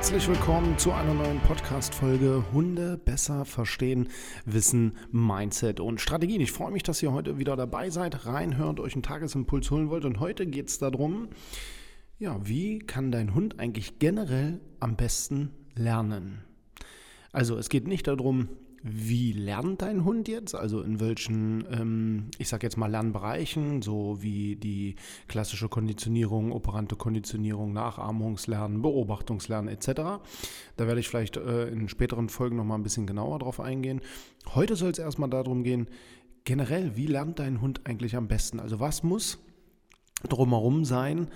Herzlich willkommen zu einer neuen Podcast-Folge Hunde besser verstehen, Wissen, Mindset und Strategien. Ich freue mich, dass ihr heute wieder dabei seid, reinhört, euch einen Tagesimpuls holen wollt. Und heute geht es darum, ja, wie kann dein Hund eigentlich generell am besten lernen? Also es geht nicht darum, wie lernt dein Hund jetzt? Also in welchen, ähm, ich sage jetzt mal Lernbereichen, so wie die klassische Konditionierung, operante Konditionierung, Nachahmungslernen, Beobachtungslernen etc. Da werde ich vielleicht äh, in späteren Folgen nochmal ein bisschen genauer drauf eingehen. Heute soll es erstmal darum gehen, generell, wie lernt dein Hund eigentlich am besten? Also was muss drumherum sein,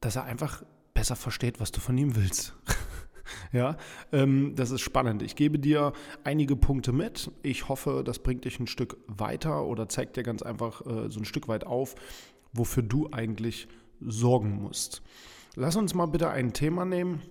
dass er einfach besser versteht, was du von ihm willst? Ja, ähm, das ist spannend. Ich gebe dir einige Punkte mit. Ich hoffe, das bringt dich ein Stück weiter oder zeigt dir ganz einfach äh, so ein Stück weit auf, wofür du eigentlich sorgen musst. Lass uns mal bitte ein Thema nehmen.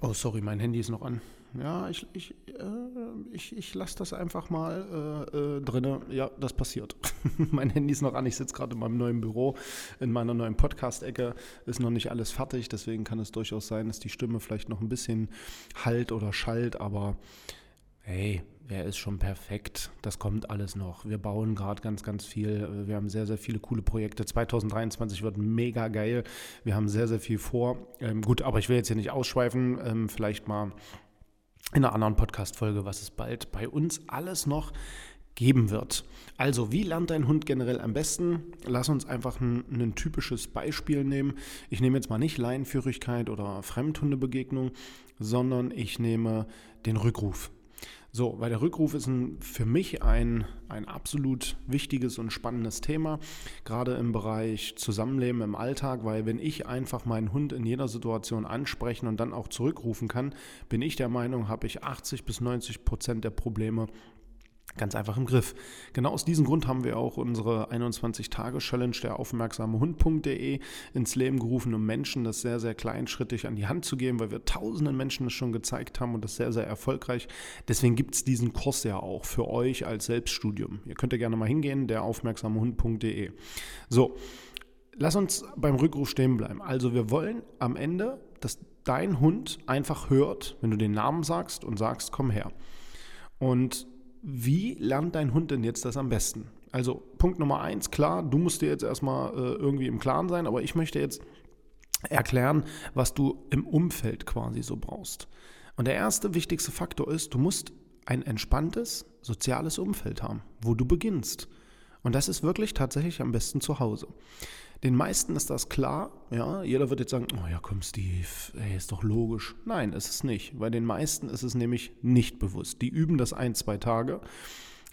Oh, sorry, mein Handy ist noch an. Ja, ich, ich, äh, ich, ich lasse das einfach mal äh, äh, drin. Ja, das passiert. mein Handy ist noch an. Ich sitze gerade in meinem neuen Büro, in meiner neuen Podcast-Ecke. Ist noch nicht alles fertig, deswegen kann es durchaus sein, dass die Stimme vielleicht noch ein bisschen halt oder schallt. Aber hey, wer ist schon perfekt? Das kommt alles noch. Wir bauen gerade ganz, ganz viel. Wir haben sehr, sehr viele coole Projekte. 2023 wird mega geil. Wir haben sehr, sehr viel vor. Ähm, gut, aber ich will jetzt hier nicht ausschweifen. Ähm, vielleicht mal in einer anderen Podcast-Folge, was es bald bei uns alles noch geben wird. Also, wie lernt dein Hund generell am besten? Lass uns einfach ein, ein, typisches Beispiel nehmen. Ich nehme jetzt mal nicht Leinenführigkeit oder Fremdhundebegegnung, sondern ich nehme den Rückruf. So, weil der Rückruf ist ein, für mich ein, ein absolut wichtiges und spannendes Thema, gerade im Bereich Zusammenleben im Alltag, weil wenn ich einfach meinen Hund in jeder Situation ansprechen und dann auch zurückrufen kann, bin ich der Meinung, habe ich 80 bis 90 Prozent der Probleme Ganz einfach im Griff. Genau aus diesem Grund haben wir auch unsere 21-Tage-Challenge der aufmerksame Hund.de ins Leben gerufen, um Menschen das sehr, sehr kleinschrittig an die Hand zu geben, weil wir tausenden Menschen das schon gezeigt haben und das sehr, sehr erfolgreich. Deswegen gibt es diesen Kurs ja auch für euch als Selbststudium. Ihr könnt ja gerne mal hingehen, der aufmerksame Hund.de. So, lass uns beim Rückruf stehen bleiben. Also wir wollen am Ende, dass dein Hund einfach hört, wenn du den Namen sagst und sagst, komm her. Und wie lernt dein Hund denn jetzt das am besten? Also Punkt Nummer eins, klar, du musst dir jetzt erstmal äh, irgendwie im Klaren sein, aber ich möchte jetzt erklären, was du im Umfeld quasi so brauchst. Und der erste wichtigste Faktor ist, du musst ein entspanntes soziales Umfeld haben, wo du beginnst. Und das ist wirklich tatsächlich am besten zu Hause. Den meisten ist das klar, ja. Jeder wird jetzt sagen, oh ja, komm, Steve, ey, ist doch logisch. Nein, ist es nicht. Bei den meisten ist es nämlich nicht bewusst. Die üben das ein, zwei Tage.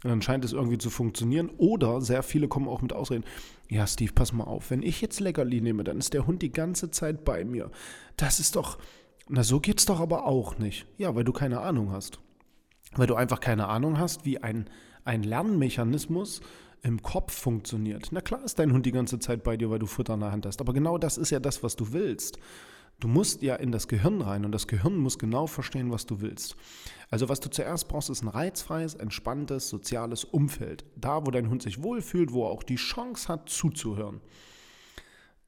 Und dann scheint es irgendwie zu funktionieren. Oder sehr viele kommen auch mit Ausreden. Ja, Steve, pass mal auf. Wenn ich jetzt Leckerli nehme, dann ist der Hund die ganze Zeit bei mir. Das ist doch. Na, so geht's doch aber auch nicht. Ja, weil du keine Ahnung hast. Weil du einfach keine Ahnung hast, wie ein, ein Lernmechanismus im Kopf funktioniert. Na klar ist dein Hund die ganze Zeit bei dir, weil du Futter in der Hand hast. Aber genau das ist ja das, was du willst. Du musst ja in das Gehirn rein und das Gehirn muss genau verstehen, was du willst. Also was du zuerst brauchst, ist ein reizfreies, entspanntes, soziales Umfeld. Da, wo dein Hund sich wohlfühlt, wo er auch die Chance hat, zuzuhören.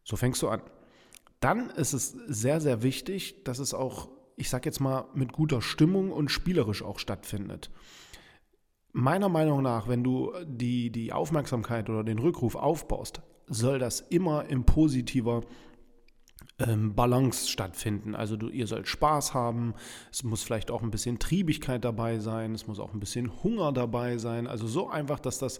So fängst du an. Dann ist es sehr, sehr wichtig, dass es auch, ich sag jetzt mal, mit guter Stimmung und spielerisch auch stattfindet. Meiner Meinung nach, wenn du die, die Aufmerksamkeit oder den Rückruf aufbaust, soll das immer in positiver ähm, Balance stattfinden. Also du, ihr sollt Spaß haben, es muss vielleicht auch ein bisschen Triebigkeit dabei sein, es muss auch ein bisschen Hunger dabei sein. Also so einfach, dass das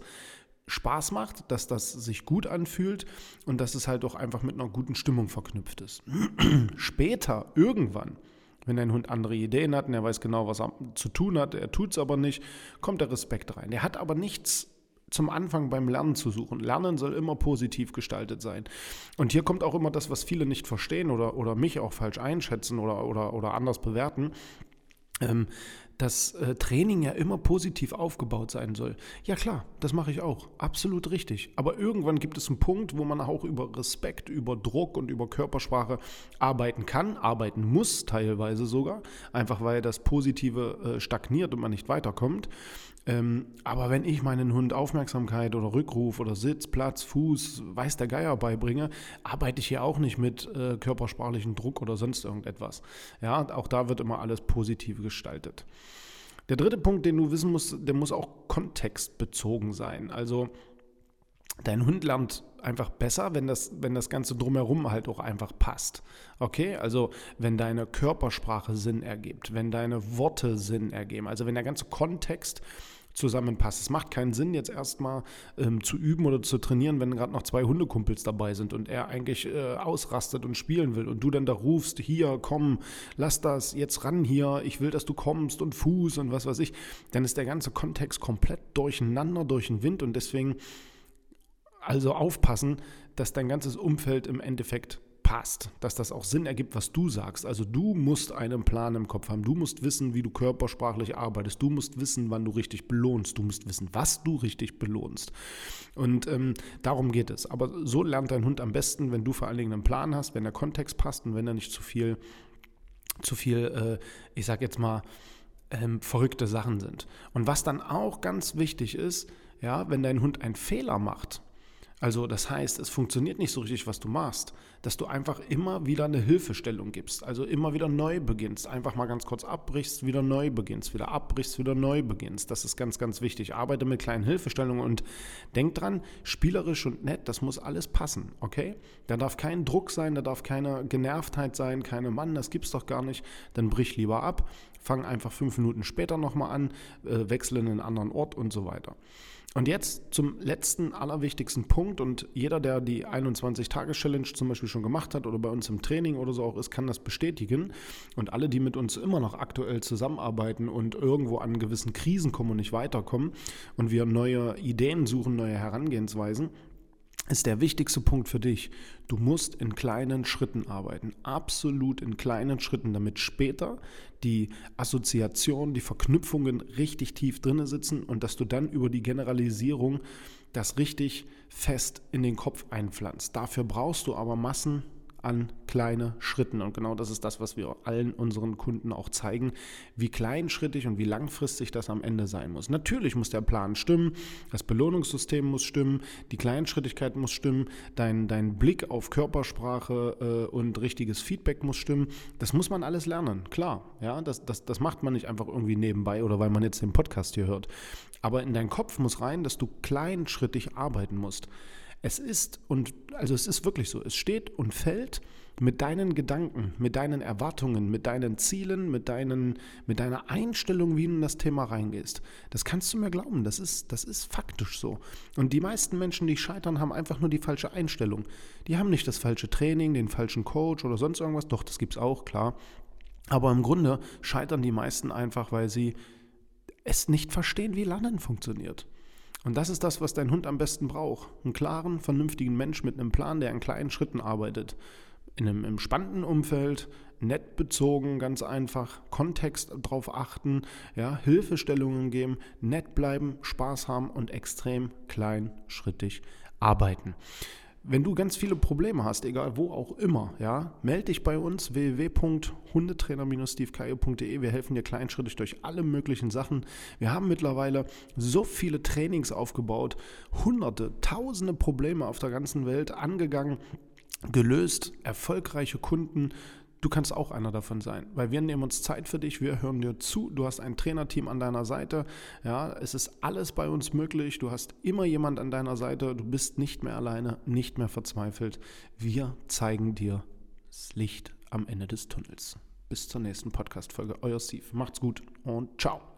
Spaß macht, dass das sich gut anfühlt und dass es halt auch einfach mit einer guten Stimmung verknüpft ist. Später, irgendwann, Wenn dein Hund andere Ideen hat und er weiß genau, was er zu tun hat, er tut es aber nicht, kommt der Respekt rein. Der hat aber nichts zum Anfang beim Lernen zu suchen. Lernen soll immer positiv gestaltet sein. Und hier kommt auch immer das, was viele nicht verstehen oder, oder mich auch falsch einschätzen oder, oder, oder anders bewerten. Ähm, dass äh, Training ja immer positiv aufgebaut sein soll. Ja klar, das mache ich auch. Absolut richtig. Aber irgendwann gibt es einen Punkt, wo man auch über Respekt, über Druck und über Körpersprache arbeiten kann, arbeiten muss teilweise sogar, einfach weil das Positive äh, stagniert und man nicht weiterkommt. Ähm, aber wenn ich meinen Hund Aufmerksamkeit oder Rückruf oder Sitz, Platz, Fuß, weiß der Geier beibringe, arbeite ich hier auch nicht mit äh, körpersprachlichen Druck oder sonst irgendetwas. Ja, auch da wird immer alles positiv gestaltet. Der dritte Punkt, den du wissen musst, der muss auch kontextbezogen sein. Also dein Hund lernt einfach besser, wenn das, wenn das Ganze drumherum halt auch einfach passt. Okay, also wenn deine Körpersprache Sinn ergibt, wenn deine Worte Sinn ergeben, also wenn der ganze Kontext zusammenpasst. Es macht keinen Sinn, jetzt erstmal ähm, zu üben oder zu trainieren, wenn gerade noch zwei Hundekumpels dabei sind und er eigentlich äh, ausrastet und spielen will und du dann da rufst, hier, komm, lass das, jetzt ran hier, ich will, dass du kommst und Fuß und was weiß ich, dann ist der ganze Kontext komplett durcheinander durch den Wind und deswegen also aufpassen, dass dein ganzes Umfeld im Endeffekt passt, dass das auch Sinn ergibt, was du sagst. Also du musst einen Plan im Kopf haben. Du musst wissen, wie du körpersprachlich arbeitest. Du musst wissen, wann du richtig belohnst. Du musst wissen, was du richtig belohnst. Und ähm, darum geht es. Aber so lernt dein Hund am besten, wenn du vor allen Dingen einen Plan hast, wenn der Kontext passt und wenn er nicht zu viel, zu viel, äh, ich sag jetzt mal, ähm, verrückte Sachen sind. Und was dann auch ganz wichtig ist, ja, wenn dein Hund einen Fehler macht, also das heißt, es funktioniert nicht so richtig, was du machst, dass du einfach immer wieder eine Hilfestellung gibst, also immer wieder neu beginnst, einfach mal ganz kurz abbrichst, wieder neu beginnst, wieder abbrichst, wieder neu beginnst. Das ist ganz, ganz wichtig. Arbeite mit kleinen Hilfestellungen und denk dran, spielerisch und nett, das muss alles passen, okay? Da darf kein Druck sein, da darf keine Genervtheit sein, keine Mann, das gibt's doch gar nicht. Dann brich lieber ab, fang einfach fünf Minuten später nochmal an, äh, wechsle in einen anderen Ort und so weiter. Und jetzt zum letzten, allerwichtigsten Punkt. Und jeder, der die 21-Tage-Challenge zum Beispiel schon gemacht hat oder bei uns im Training oder so auch ist, kann das bestätigen. Und alle, die mit uns immer noch aktuell zusammenarbeiten und irgendwo an gewissen Krisen kommen und nicht weiterkommen und wir neue Ideen suchen, neue Herangehensweisen, ist der wichtigste Punkt für dich. Du musst in kleinen Schritten arbeiten, absolut in kleinen Schritten, damit später die Assoziationen, die Verknüpfungen richtig tief drinne sitzen und dass du dann über die Generalisierung das richtig fest in den Kopf einpflanzt. Dafür brauchst du aber Massen an kleine Schritten. Und genau das ist das, was wir allen unseren Kunden auch zeigen, wie kleinschrittig und wie langfristig das am Ende sein muss. Natürlich muss der Plan stimmen, das Belohnungssystem muss stimmen, die Kleinschrittigkeit muss stimmen, dein, dein Blick auf Körpersprache äh, und richtiges Feedback muss stimmen. Das muss man alles lernen, klar. Ja, das, das, das macht man nicht einfach irgendwie nebenbei oder weil man jetzt den Podcast hier hört. Aber in deinen Kopf muss rein, dass du kleinschrittig arbeiten musst. Es ist, und also es ist wirklich so, es steht und fällt mit deinen Gedanken, mit deinen Erwartungen, mit deinen Zielen, mit, deinen, mit deiner Einstellung, wie du in das Thema reingehst. Das kannst du mir glauben, das ist, das ist faktisch so. Und die meisten Menschen, die scheitern, haben einfach nur die falsche Einstellung. Die haben nicht das falsche Training, den falschen Coach oder sonst irgendwas. Doch, das gibt es auch, klar. Aber im Grunde scheitern die meisten einfach, weil sie es nicht verstehen, wie Lernen funktioniert. Und das ist das, was dein Hund am besten braucht. Einen klaren, vernünftigen Mensch mit einem Plan, der in kleinen Schritten arbeitet. In einem entspannten Umfeld, nett bezogen, ganz einfach, Kontext drauf achten, ja, Hilfestellungen geben, nett bleiben, Spaß haben und extrem kleinschrittig arbeiten. Wenn du ganz viele Probleme hast, egal wo auch immer, ja, melde dich bei uns www.hundetrainer-stevekayo.de. Wir helfen dir kleinschrittig durch alle möglichen Sachen. Wir haben mittlerweile so viele Trainings aufgebaut, hunderte, tausende Probleme auf der ganzen Welt angegangen, gelöst, erfolgreiche Kunden Du kannst auch einer davon sein, weil wir nehmen uns Zeit für dich, wir hören dir zu, du hast ein Trainerteam an deiner Seite, ja, es ist alles bei uns möglich, du hast immer jemand an deiner Seite, du bist nicht mehr alleine, nicht mehr verzweifelt. Wir zeigen dir das Licht am Ende des Tunnels. Bis zur nächsten Podcast-Folge. Euer Steve. Macht's gut und ciao.